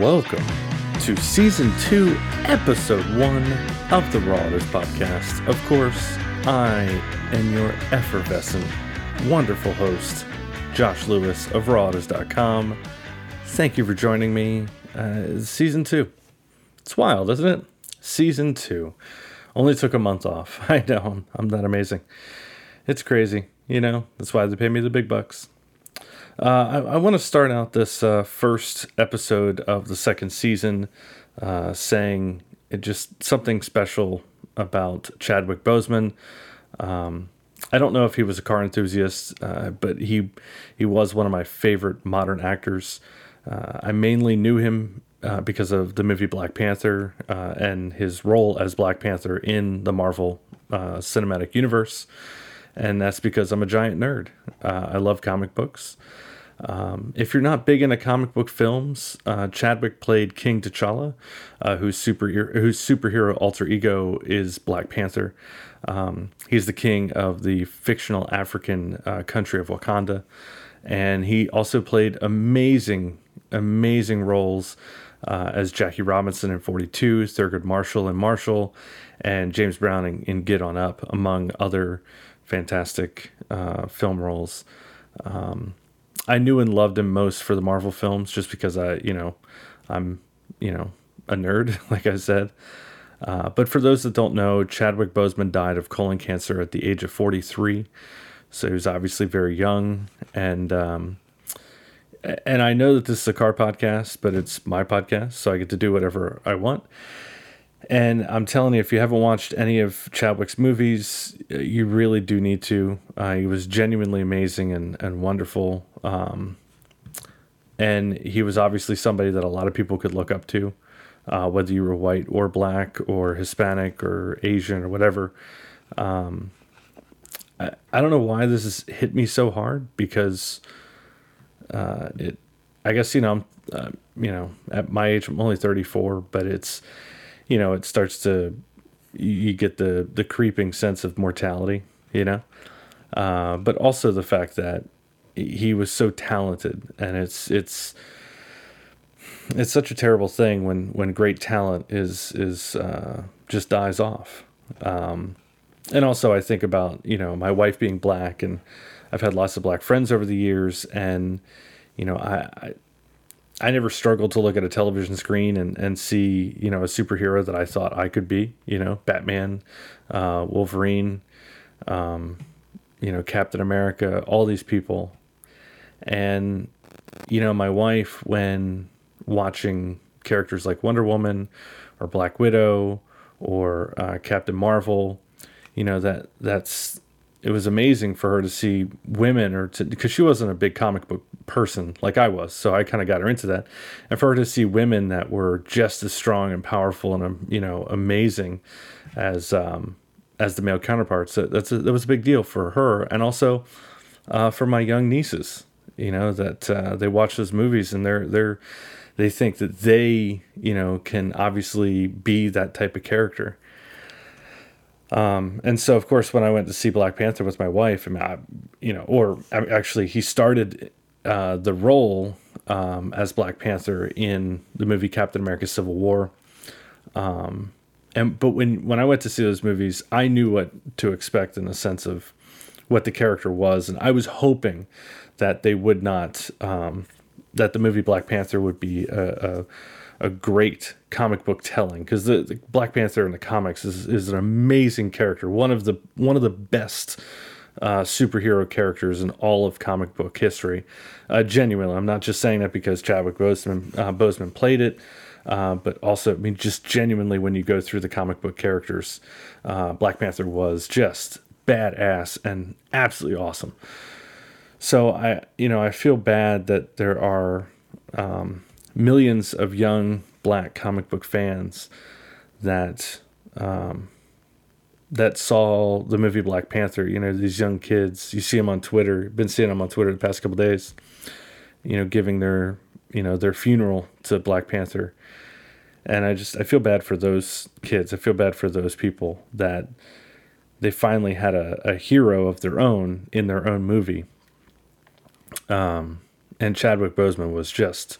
welcome to season two, episode one of the Raw podcast. Of course, I am your effervescent, wonderful host, Josh Lewis of RawAutos.com. Thank you for joining me. Uh, season two. It's wild, isn't it? Season two. Only took a month off. I know, I'm, I'm that amazing. It's crazy, you know, that's why they pay me the big bucks. Uh, I, I want to start out this uh, first episode of the second season uh, saying it just something special about Chadwick Boseman. Um, I don't know if he was a car enthusiast, uh, but he he was one of my favorite modern actors. Uh, I mainly knew him uh, because of the movie Black Panther and his role as Black Panther in the Marvel Cinematic Universe and that's because I'm a giant nerd. I love comic books. Um, if you're not big into comic book films, uh, Chadwick played King T'Challa, uh, whose superhero whose superhero alter ego is Black Panther. Um, he's the king of the fictional African uh, country of Wakanda, and he also played amazing, amazing roles uh, as Jackie Robinson in 42, Thurgood Marshall in Marshall, and James Browning in Get On Up, among other fantastic uh, film roles. Um, I knew and loved him most for the Marvel films, just because I, you know, I'm, you know, a nerd, like I said. Uh, but for those that don't know, Chadwick Boseman died of colon cancer at the age of 43, so he was obviously very young. And um, and I know that this is a car podcast, but it's my podcast, so I get to do whatever I want. And I'm telling you, if you haven't watched any of Chadwick's movies, you really do need to. Uh, he was genuinely amazing and, and wonderful. Um, and he was obviously somebody that a lot of people could look up to, uh, whether you were white or black or Hispanic or Asian or whatever. Um, I, I don't know why this has hit me so hard because uh, it, I guess, you know, I'm, uh, you know, at my age, I'm only 34, but it's, you know, it starts to you get the the creeping sense of mortality, you know, uh, but also the fact that he was so talented, and it's it's it's such a terrible thing when when great talent is is uh, just dies off. Um, and also, I think about you know my wife being black, and I've had lots of black friends over the years, and you know I, I never struggled to look at a television screen and, and see, you know, a superhero that I thought I could be, you know, Batman, uh, Wolverine, um, you know, Captain America, all these people. And, you know, my wife, when watching characters like Wonder Woman or Black Widow or uh, Captain Marvel, you know, that that's it was amazing for her to see women or to because she wasn't a big comic book person like I was so I kind of got her into that. And for her to see women that were just as strong and powerful and um, you know amazing as um, as the male counterparts that's a, that was a big deal for her and also uh, for my young nieces you know that uh, they watch those movies and they're they're they think that they you know can obviously be that type of character um, and so, of course, when I went to see Black Panther with my wife, I mean, I, you know, or actually, he started uh, the role um, as Black Panther in the movie Captain America: Civil War. Um, and but when when I went to see those movies, I knew what to expect in the sense of what the character was, and I was hoping that they would not um, that the movie Black Panther would be a, a a great comic book telling because the, the, Black Panther in the comics is, is an amazing character, one of the one of the best uh, superhero characters in all of comic book history. Uh, genuinely, I'm not just saying that because Chadwick Boseman uh, Boseman played it. Uh, but also, I mean, just genuinely, when you go through the comic book characters, uh, Black Panther was just badass and absolutely awesome. So I, you know, I feel bad that there are um, millions of young black comic book fans that um, that saw the movie Black Panther. You know, these young kids. You see them on Twitter. Been seeing them on Twitter the past couple days. You know, giving their you know their funeral to Black Panther, and I just I feel bad for those kids. I feel bad for those people that they finally had a, a hero of their own in their own movie. Um, and Chadwick Boseman was just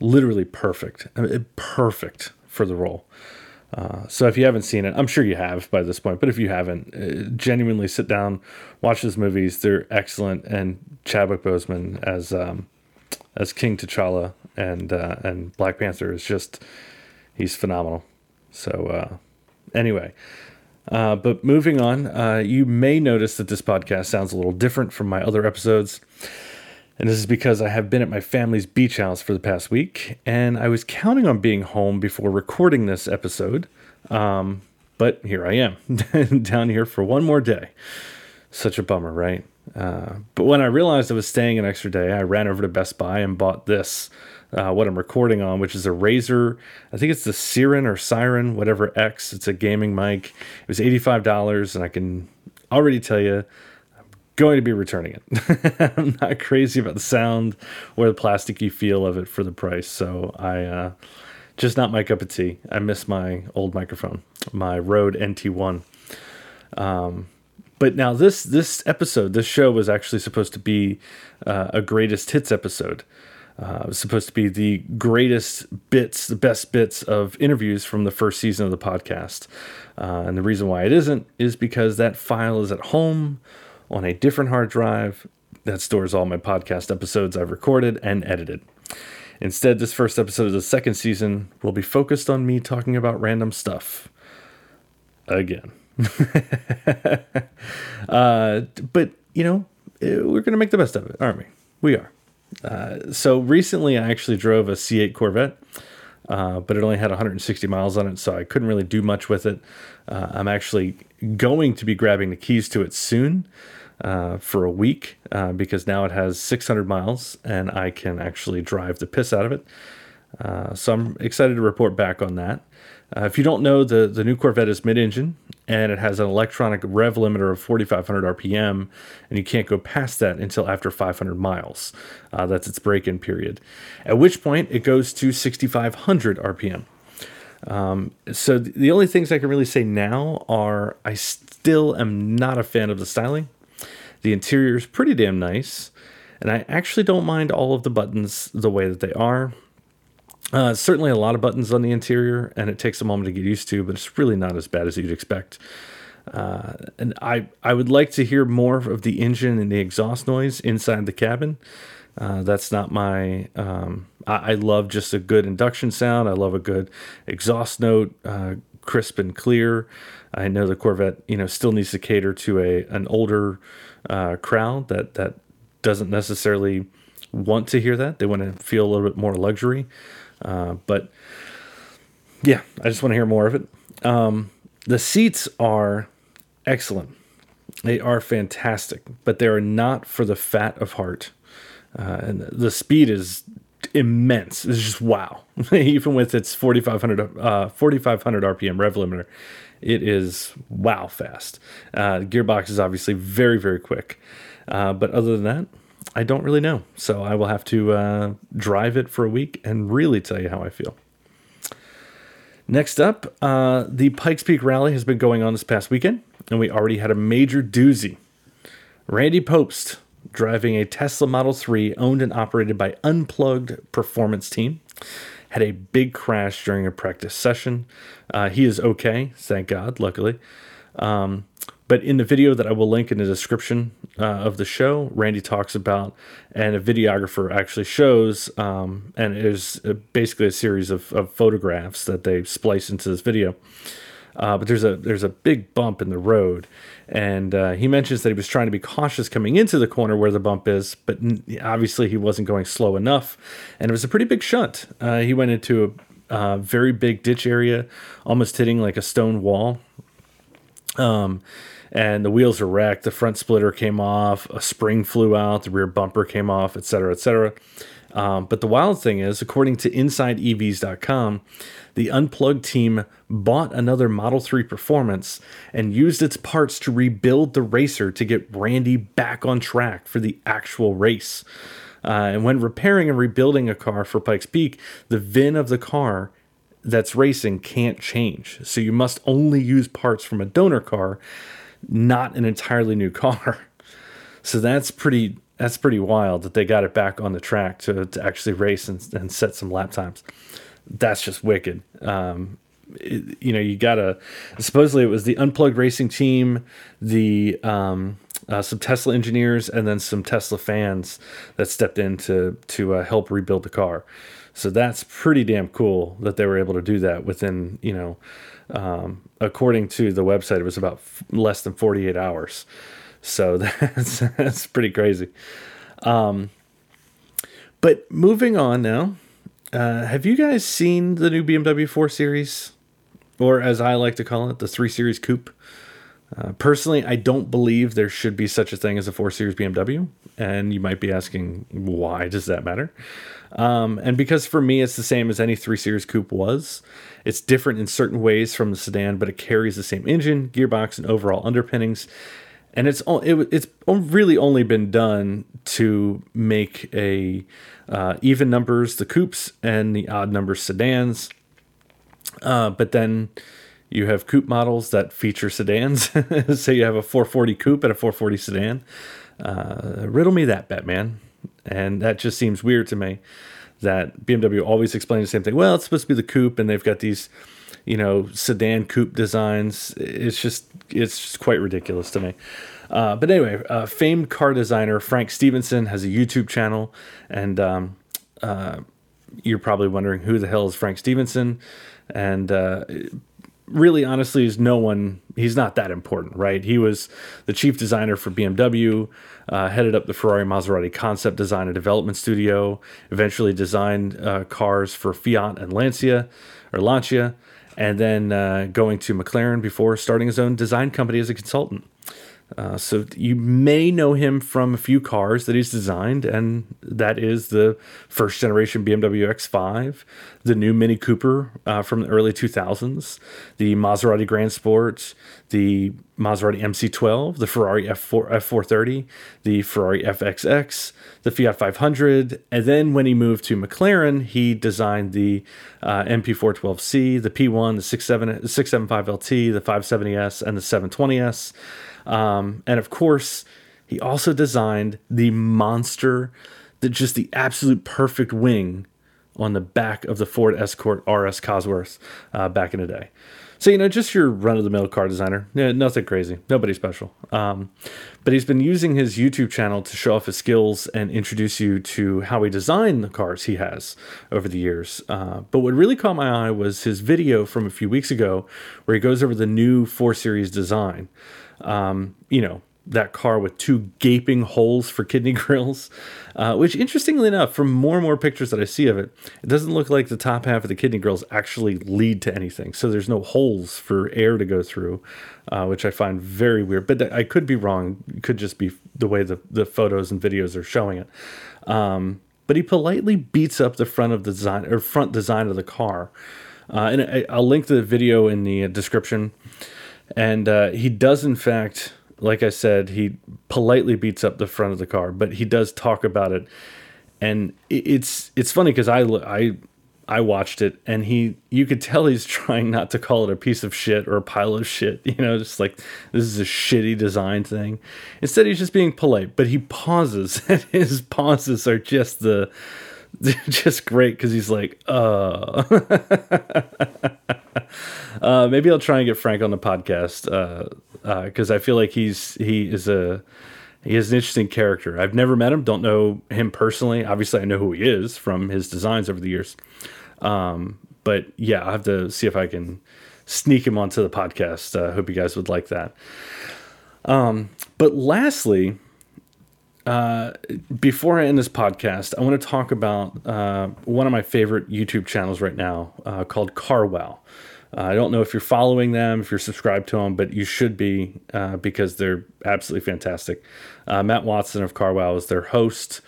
literally perfect, I mean, perfect for the role. Uh, so if you haven't seen it, I'm sure you have by this point. But if you haven't, uh, genuinely sit down, watch those movies. They're excellent, and Chadwick Boseman as um, as King T'Challa and uh, and Black Panther is just he's phenomenal. So uh, anyway, uh, but moving on, uh, you may notice that this podcast sounds a little different from my other episodes. And this is because I have been at my family's beach house for the past week, and I was counting on being home before recording this episode. Um, but here I am, down here for one more day. Such a bummer, right? Uh, but when I realized I was staying an extra day, I ran over to Best Buy and bought this, uh, what I'm recording on, which is a Razer. I think it's the Siren or Siren, whatever X. It's a gaming mic. It was $85, and I can already tell you going to be returning it. I'm not crazy about the sound or the plasticky feel of it for the price. So I uh, just not my cup of tea. I miss my old microphone, my Rode NT1. Um, but now this this episode, this show was actually supposed to be uh, a greatest hits episode. Uh, it was supposed to be the greatest bits, the best bits of interviews from the first season of the podcast. Uh, and the reason why it isn't is because that file is at home on a different hard drive that stores all my podcast episodes I've recorded and edited. Instead, this first episode of the second season will be focused on me talking about random stuff. Again. uh, but, you know, eh, we're going to make the best of it, aren't we? We are. Uh, so recently, I actually drove a C8 Corvette. Uh, but it only had 160 miles on it, so I couldn't really do much with it. Uh, I'm actually going to be grabbing the keys to it soon uh, for a week uh, because now it has 600 miles and I can actually drive the piss out of it. Uh, so I'm excited to report back on that. Uh, if you don't know, the, the new Corvette is mid engine and it has an electronic rev limiter of 4,500 RPM, and you can't go past that until after 500 miles. Uh, that's its break in period, at which point it goes to 6,500 RPM. Um, so the only things I can really say now are I still am not a fan of the styling. The interior is pretty damn nice, and I actually don't mind all of the buttons the way that they are. Uh, certainly a lot of buttons on the interior, and it takes a moment to get used to, but it's really not as bad as you'd expect. Uh, and I, I would like to hear more of the engine and the exhaust noise inside the cabin. Uh, that's not my. Um, I, I, love just a good induction sound. I love a good exhaust note, uh, crisp and clear. I know the Corvette, you know, still needs to cater to a an older uh, crowd that that doesn't necessarily want to hear that. They want to feel a little bit more luxury. Uh, but yeah, I just want to hear more of it. Um, the seats are excellent. They are fantastic, but they are not for the fat of heart. Uh, and the speed is immense. It's just wow. Even with its 4,500 uh, 4,500 RPM rev limiter, it is wow fast. Uh, gearbox is obviously very, very quick. Uh, but other than that, I don't really know. So I will have to uh, drive it for a week and really tell you how I feel. Next up, uh, the Pikes Peak Rally has been going on this past weekend, and we already had a major doozy. Randy Pobst driving a Tesla Model 3 owned and operated by Unplugged Performance Team had a big crash during a practice session. Uh, he is okay, thank God, luckily. Um, but in the video that I will link in the description uh, of the show, Randy talks about, and a videographer actually shows, um, and it is uh, basically a series of, of, photographs that they splice into this video. Uh, but there's a there's a big bump in the road, and uh, he mentions that he was trying to be cautious coming into the corner where the bump is, but obviously he wasn't going slow enough, and it was a pretty big shunt. Uh, he went into a uh, very big ditch area, almost hitting like a stone wall. Um, and the wheels are wrecked. The front splitter came off, a spring flew out, the rear bumper came off, etc., etc. Um, but the wild thing is, according to InsideEVs.com, the Unplugged team bought another Model 3 Performance and used its parts to rebuild the racer to get Randy back on track for the actual race. Uh, and when repairing and rebuilding a car for Pikes Peak, the VIN of the car that's racing can't change. So you must only use parts from a donor car, not an entirely new car. So that's pretty that's pretty wild that they got it back on the track to, to actually race and, and set some lap times. That's just wicked. Um, it, you know, you gotta. Supposedly, it was the unplugged racing team, the um, uh, some Tesla engineers, and then some Tesla fans that stepped in to to uh, help rebuild the car. So that's pretty damn cool that they were able to do that within, you know, um, according to the website, it was about f- less than 48 hours. So that's that's pretty crazy. Um, but moving on now, uh, have you guys seen the new BMW 4 Series, or as I like to call it, the 3 Series Coupe? Uh, personally, I don't believe there should be such a thing as a 4 Series BMW. And you might be asking, why does that matter? Um, and because for me, it's the same as any 3 Series Coupe was. It's different in certain ways from the sedan, but it carries the same engine, gearbox, and overall underpinnings. And it's it, it's really only been done to make a uh, even numbers the coupes and the odd numbers sedans. Uh, but then you have coupe models that feature sedans. so you have a 440 coupe and a 440 sedan. Uh, riddle me that, Batman. And that just seems weird to me that BMW always explains the same thing. Well, it's supposed to be the coupe, and they've got these, you know, sedan coupe designs. It's just it's just quite ridiculous to me. Uh, but anyway, uh, famed car designer Frank Stephenson has a YouTube channel, and um, uh, you're probably wondering who the hell is Frank Stephenson, and uh, really honestly is no one he's not that important right? He was the chief designer for bmw uh, headed up the ferrari maserati concept design and development studio eventually designed uh, cars for fiat and lancia or lancia and then uh, going to mclaren before starting his own design company as a consultant uh, so you may know him from a few cars that he's designed, and that is the first generation BMW X5, the new Mini Cooper uh, from the early 2000s, the Maserati Grand Sport, the Maserati MC12, the Ferrari F4 F430, the Ferrari FXX, the Fiat 500, and then when he moved to McLaren, he designed the uh, MP412C, the P1, the 67, 675LT, the 570S, and the 720S. Um, and of course, he also designed the monster, the just the absolute perfect wing on the back of the Ford Escort RS Cosworth uh, back in the day. So you know, just your run-of-the-mill car designer, yeah, nothing crazy, nobody special. Um, but he's been using his YouTube channel to show off his skills and introduce you to how he designed the cars he has over the years. Uh, but what really caught my eye was his video from a few weeks ago, where he goes over the new 4 Series design um, you know, that car with two gaping holes for kidney grills, uh, which interestingly enough, from more and more pictures that I see of it, it doesn't look like the top half of the kidney grills actually lead to anything. So there's no holes for air to go through, uh, which I find very weird. But I could be wrong. It could just be the way the, the photos and videos are showing it. Um, but he politely beats up the front of the design or front design of the car. Uh, and I, I'll link the video in the description. And uh, he does, in fact, like I said, he politely beats up the front of the car, but he does talk about it. And it's it's funny because I, I I watched it and he you could tell he's trying not to call it a piece of shit or a pile of shit, you know, just like this is a shitty design thing. Instead he's just being polite, but he pauses and his pauses are just the just great because he's like, uh. uh, maybe I'll try and get Frank on the podcast because uh, uh, I feel like he's he is a he is an interesting character. I've never met him, don't know him personally. Obviously, I know who he is from his designs over the years. Um, but yeah, I have to see if I can sneak him onto the podcast. I hope you guys would like that. Um, but lastly, uh, before I end this podcast, I want to talk about uh, one of my favorite YouTube channels right now uh, called CarWow. Uh, I don't know if you're following them, if you're subscribed to them, but you should be uh, because they're absolutely fantastic. Matt Watson of CarWow is their host.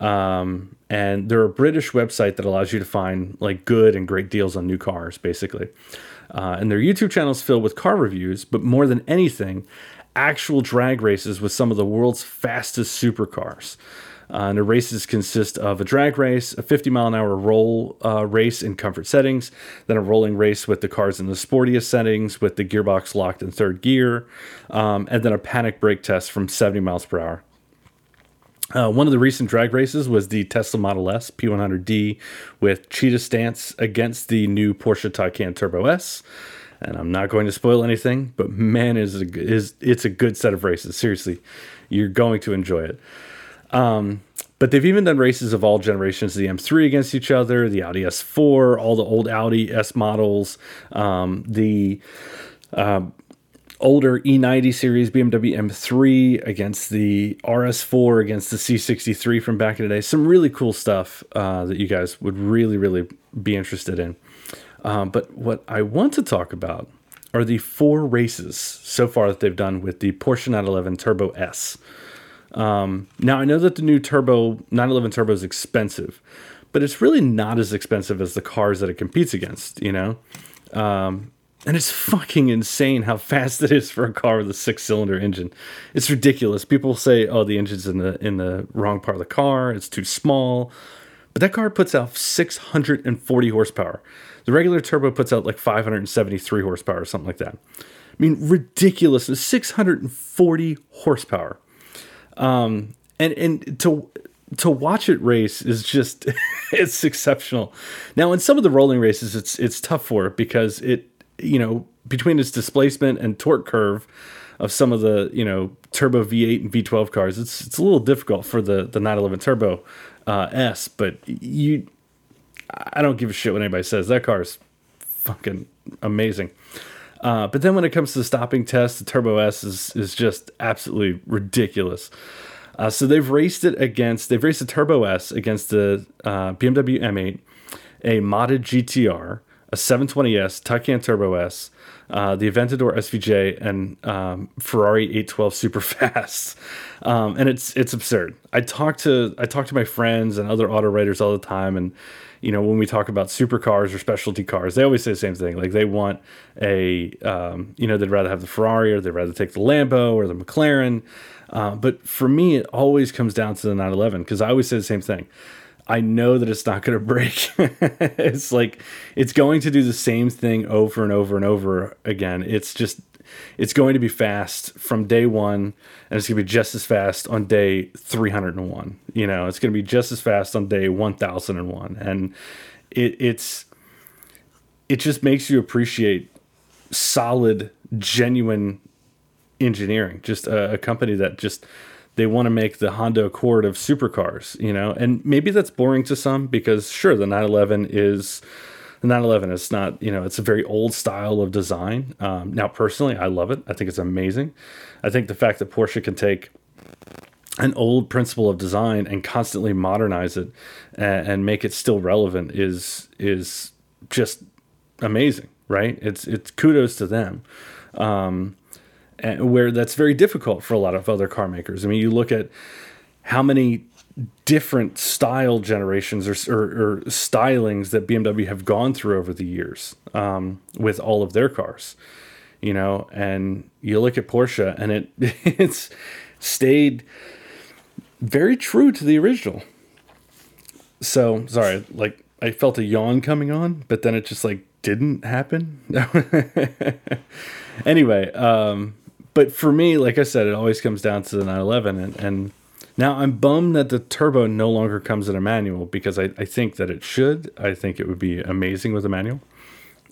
Um, and they're a British website that allows you to find like good and great deals on new cars, basically. and their YouTube channel is filled with car reviews, but more than anything, actual drag races with some of the world's fastest supercars. Uh, and the races consist of a drag race, a 50 mile an hour roll uh, race in comfort settings, then a rolling race with the cars in the sportiest settings with the gearbox locked in third gear, um, and then a panic brake test from 70 miles per hour. Uh, one of the recent drag races was the Tesla Model S P100D with cheetah stance against the new Porsche Taycan Turbo S. And I'm not going to spoil anything, but man, is a, is it's a good set of races. Seriously, you're going to enjoy it. Um, but they've even done races of all generations, the M3 against each other, the Audi S4, all the old Audi S models, um, the uh, older E90 series BMW M3 against the RS4 against the C63 from back in the day. Some really cool stuff uh, that you guys would really, really be interested in. Um, but what I want to talk about are the four races so far that they've done with the Porsche 911 Turbo S. Um, now I know that the new Turbo 911 Turbo is expensive, but it's really not as expensive as the cars that it competes against. You know, um, and it's fucking insane how fast it is for a car with a six-cylinder engine. It's ridiculous. People say, "Oh, the engine's in the in the wrong part of the car. It's too small." But that car puts out 640 horsepower. The regular turbo puts out like 573 horsepower or something like that. I mean, ridiculous. 640 horsepower. Um, and and to to watch it race is just it's exceptional. Now, in some of the rolling races, it's it's tough for it because it you know between its displacement and torque curve of some of the you know turbo V8 and V12 cars, it's it's a little difficult for the the 911 Turbo uh, S. But you, I don't give a shit what anybody says. That car is fucking amazing. Uh, but then when it comes to the stopping test, the Turbo S is is just absolutely ridiculous. Uh, so they've raced it against they've raced the Turbo S against the uh, BMW M8, a modded GTR, a 720S, Taycan Turbo S, uh, the Aventador SVJ, and um, Ferrari 812 Superfast. Um, and it's it's absurd. I talk to I talk to my friends and other auto writers all the time, and you know, when we talk about supercars or specialty cars, they always say the same thing. Like they want a, um, you know, they'd rather have the Ferrari or they'd rather take the Lambo or the McLaren. Uh, but for me, it always comes down to the 911 because I always say the same thing. I know that it's not going to break. it's like it's going to do the same thing over and over and over again. It's just it's going to be fast from day one and it's going to be just as fast on day 301 you know it's going to be just as fast on day 1001 and it, it's it just makes you appreciate solid genuine engineering just a, a company that just they want to make the Honda Accord of supercars, you know, and maybe that's boring to some because sure, the 911 is the 911 is not you know it's a very old style of design. Um, now personally i love it. I think it's amazing. I think the fact that porsche can take an old principle of design and constantly modernize it and, and make it still relevant is is just amazing right? It's it's kudos to them. Um, where that's very difficult for a lot of other car makers i mean you look at how many different style generations or, or, or, stylings that BMW have gone through over the years um, with all of their cars, you know, and you look at Porsche and it it's stayed very true to the original. So sorry, like I felt a yawn coming on, but then it just like didn't happen. anyway, um, but for me, like I said, it always comes down to the 911 and, and now, I'm bummed that the turbo no longer comes in a manual because I, I think that it should. I think it would be amazing with a manual.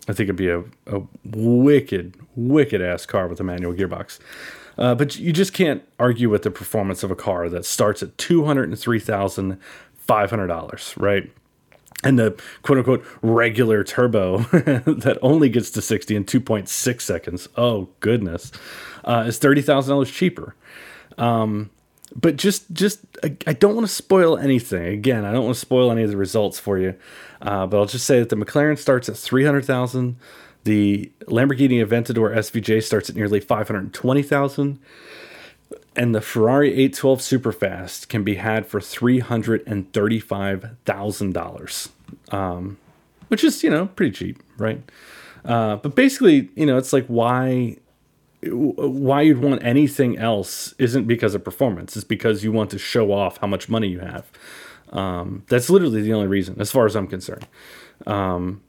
I think it'd be a, a wicked, wicked ass car with a manual gearbox. Uh, but you just can't argue with the performance of a car that starts at $203,500, right? And the quote unquote regular turbo that only gets to 60 in 2.6 seconds, oh goodness, uh, is $30,000 cheaper. Um, but just just I, I don't want to spoil anything. Again, I don't want to spoil any of the results for you. Uh, but I'll just say that the McLaren starts at three hundred thousand. The Lamborghini Aventador SVJ starts at nearly five hundred twenty thousand, and the Ferrari 812 Superfast can be had for three hundred and thirty-five thousand um, dollars, which is you know pretty cheap, right? Uh, but basically, you know, it's like why why you'd want anything else isn't because of performance. It's because you want to show off how much money you have. Um, that's literally the only reason, as far as I'm concerned. Um,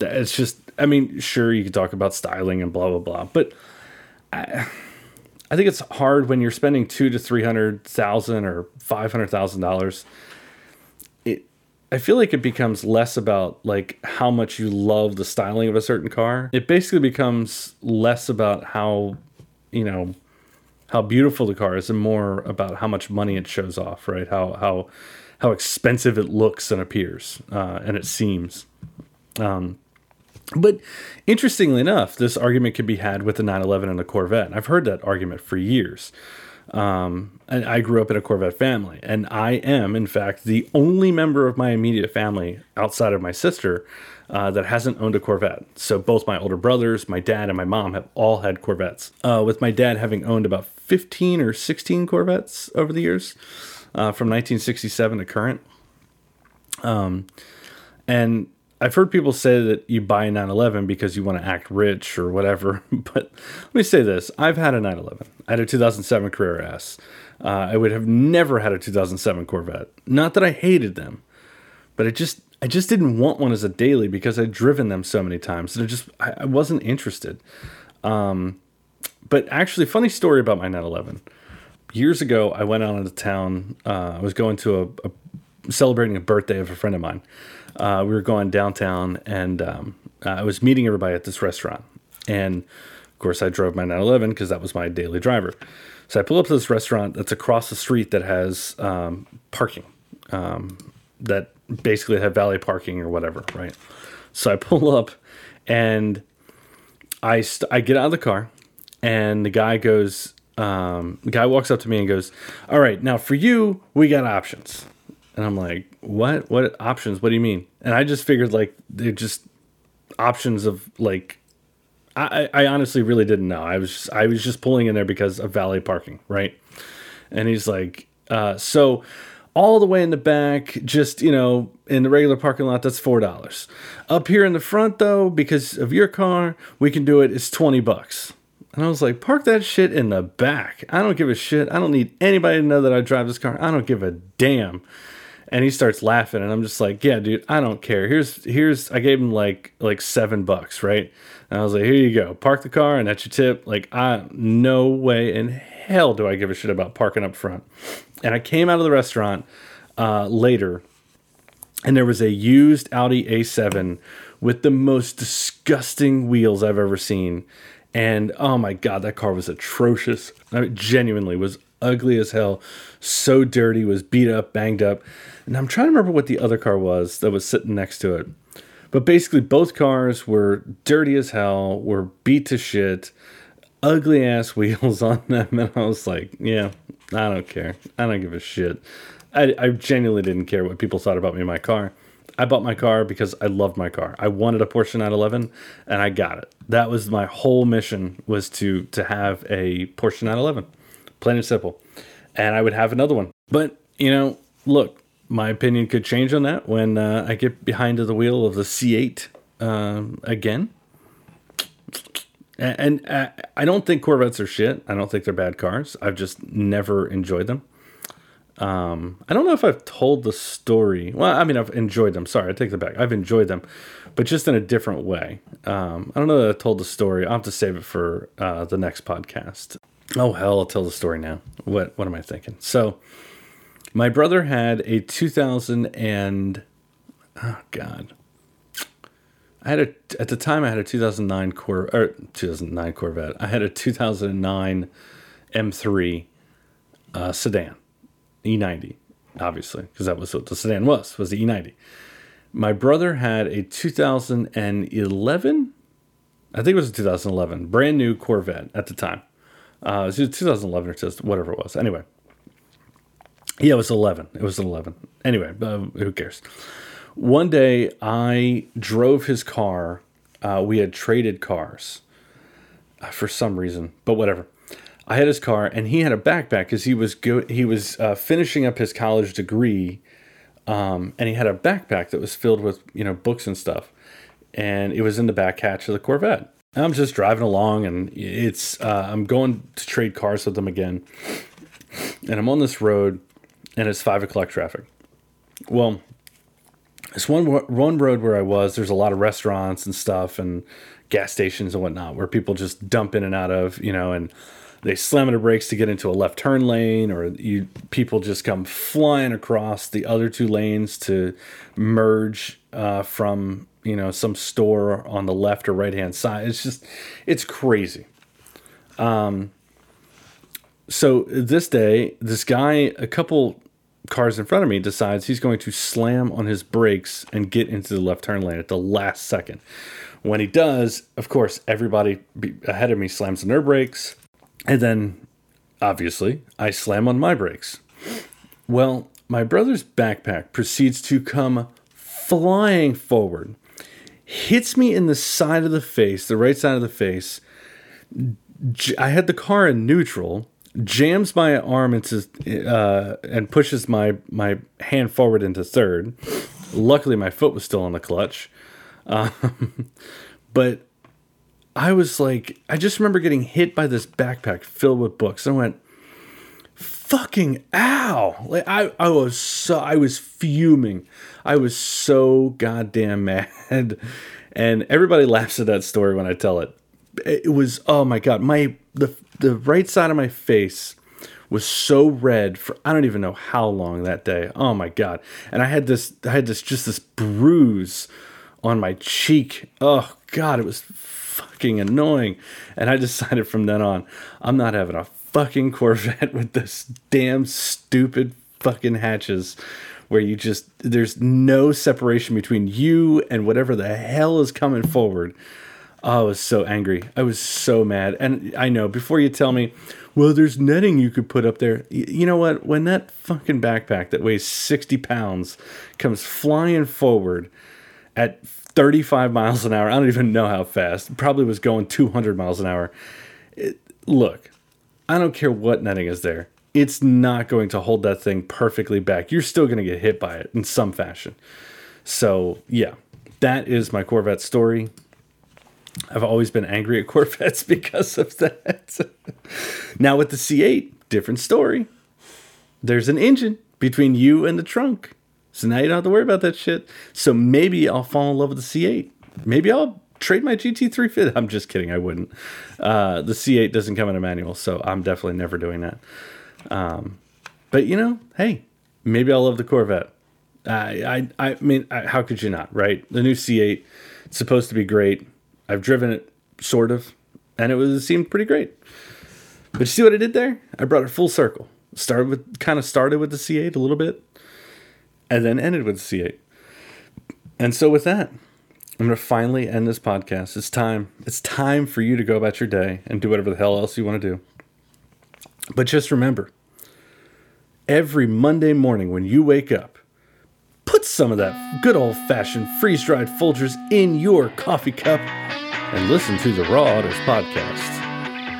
it's just, I mean, sure, you could talk about styling and blah, blah, blah, but I, I think it's hard when you're spending two to three hundred thousand or five hundred thousand dollars. It, I feel like it becomes less about like how much you love the styling of a certain car. It basically becomes less about how, you know, how beautiful the car is, and more about how much money it shows off, right? How how how expensive it looks and appears, uh, and it seems. Um, but interestingly enough, this argument could be had with the 911 and a Corvette. I've heard that argument for years. Um, and I grew up in a Corvette family, and I am, in fact, the only member of my immediate family outside of my sister uh, that hasn't owned a Corvette. So both my older brothers, my dad, and my mom have all had Corvettes. Uh, with my dad having owned about 15 or 16 Corvettes over the years, uh, from 1967 to current. Um, and I've heard people say that you buy a 911 because you want to act rich or whatever. But let me say this I've had a 911. I had a 2007 Carrera S. Uh, I would have never had a 2007 Corvette. Not that I hated them, but I just I just didn't want one as a daily because I'd driven them so many times that I just I, I wasn't interested. Um, but actually, funny story about my 911. Years ago, I went out into town. Uh, I was going to a, a celebrating a birthday of a friend of mine uh, we were going downtown and um, I was meeting everybody at this restaurant. And of course, I drove my 911 because that was my daily driver. So I pull up to this restaurant that's across the street that has um, parking, um, that basically have valet parking or whatever, right? So I pull up and I, st- I get out of the car and the guy goes, um, the guy walks up to me and goes, All right, now for you, we got options. And I'm like, what? What options? What do you mean? And I just figured like they're just options of like I, I honestly really didn't know. I was just, I was just pulling in there because of valet parking, right? And he's like, uh, so all the way in the back, just you know, in the regular parking lot, that's four dollars. Up here in the front, though, because of your car, we can do it. It's twenty bucks. And I was like, park that shit in the back. I don't give a shit. I don't need anybody to know that I drive this car. I don't give a damn and he starts laughing and i'm just like yeah dude i don't care. Here's here's i gave him like like seven bucks right? And i was like here you go. Park the car and that's your tip. Like i no way in hell do i give a shit about parking up front. And i came out of the restaurant uh, later and there was a used audi a7 with the most disgusting wheels i've ever seen. And oh my god that car was atrocious. I mean, genuinely was ugly as hell, so dirty, was beat up, banged up. And I'm trying to remember what the other car was that was sitting next to it. But basically, both cars were dirty as hell, were beat to shit, ugly ass wheels on them. And I was like, yeah, I don't care. I don't give a shit. I, I genuinely didn't care what people thought about me in my car. I bought my car because I loved my car. I wanted a Porsche 911 and I got it. That was my whole mission was to to have a Porsche 911 plain and simple. And I would have another one. But, you know, look, my opinion could change on that when uh, I get behind the wheel of the C8 um, again. And, uh, I don't think Corvettes are shit. I don't think they're bad cars. I've just never enjoyed them. Um, I don't know if I've told the story. Well, I mean, I've enjoyed them. Sorry, I take the back. I've enjoyed them, but just in a different way. Um, I don't know that I told the story. I'll have to save it for uh, the next podcast. Oh hell, I'll tell the story now. What what am I thinking? So my brother had a 2000 and oh god. I had a at the time I had a 2009 Cor or 2009 Corvette. I had a 2009 M3 uh, sedan, E90, obviously, because that was what the sedan was was the E90. My brother had a 2011, I think it was a 2011, brand new Corvette at the time. Uh, it was 2011 or just whatever it was. Anyway, yeah, it was 11. It was 11. Anyway, uh, who cares? One day I drove his car. Uh, we had traded cars uh, for some reason, but whatever. I had his car, and he had a backpack because he was go- he was uh, finishing up his college degree, um, and he had a backpack that was filled with you know books and stuff, and it was in the back hatch of the Corvette. I'm just driving along, and it's uh, I'm going to trade cars with them again, and I'm on this road, and it's five o'clock traffic. Well, it's one one road where I was. There's a lot of restaurants and stuff, and gas stations and whatnot, where people just dump in and out of, you know, and they slam the brakes to get into a left turn lane, or you people just come flying across the other two lanes to merge uh, from you know some store on the left or right hand side. It's just it's crazy. Um, so this day, this guy, a couple cars in front of me, decides he's going to slam on his brakes and get into the left turn lane at the last second. When he does, of course, everybody ahead of me slams on their brakes. And then, obviously, I slam on my brakes. Well, my brother's backpack proceeds to come flying forward, hits me in the side of the face, the right side of the face. I had the car in neutral, jams my arm into uh, and pushes my my hand forward into third. Luckily, my foot was still on the clutch. Um, but I was like, I just remember getting hit by this backpack filled with books. I went, fucking ow. Like I, I was so I was fuming. I was so goddamn mad. And everybody laughs at that story when I tell it. It was oh my god, my the the right side of my face was so red for I don't even know how long that day. Oh my god. And I had this I had this just this bruise on my cheek. Oh god, it was fucking annoying. And I decided from then on, I'm not having a fucking Corvette with this damn stupid fucking hatches where you just there's no separation between you and whatever the hell is coming forward. Oh, I was so angry. I was so mad. And I know before you tell me, well, there's netting you could put up there. You know what? When that fucking backpack that weighs 60 pounds comes flying forward at 35 miles an hour. I don't even know how fast. Probably was going 200 miles an hour. It, look, I don't care what netting is there. It's not going to hold that thing perfectly back. You're still going to get hit by it in some fashion. So, yeah, that is my Corvette story. I've always been angry at Corvettes because of that. now, with the C8, different story. There's an engine between you and the trunk. So now you don't have to worry about that shit. So maybe I'll fall in love with the C8. Maybe I'll trade my GT350. I'm just kidding. I wouldn't. Uh, the C8 doesn't come in a manual, so I'm definitely never doing that. Um, but you know, hey, maybe I'll love the Corvette. I, I, I mean, I, how could you not, right? The new C8, it's supposed to be great. I've driven it, sort of, and it was it seemed pretty great. But you see what I did there? I brought it full circle. Started with kind of started with the C8 a little bit, and then ended with C8. And so with that, I'm going to finally end this podcast. It's time. It's time for you to go about your day and do whatever the hell else you want to do. But just remember, every Monday morning when you wake up, put some of that good old fashioned freeze dried Folgers in your coffee cup and listen to the Raw Autos podcast.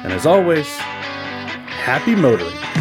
And as always, happy motoring.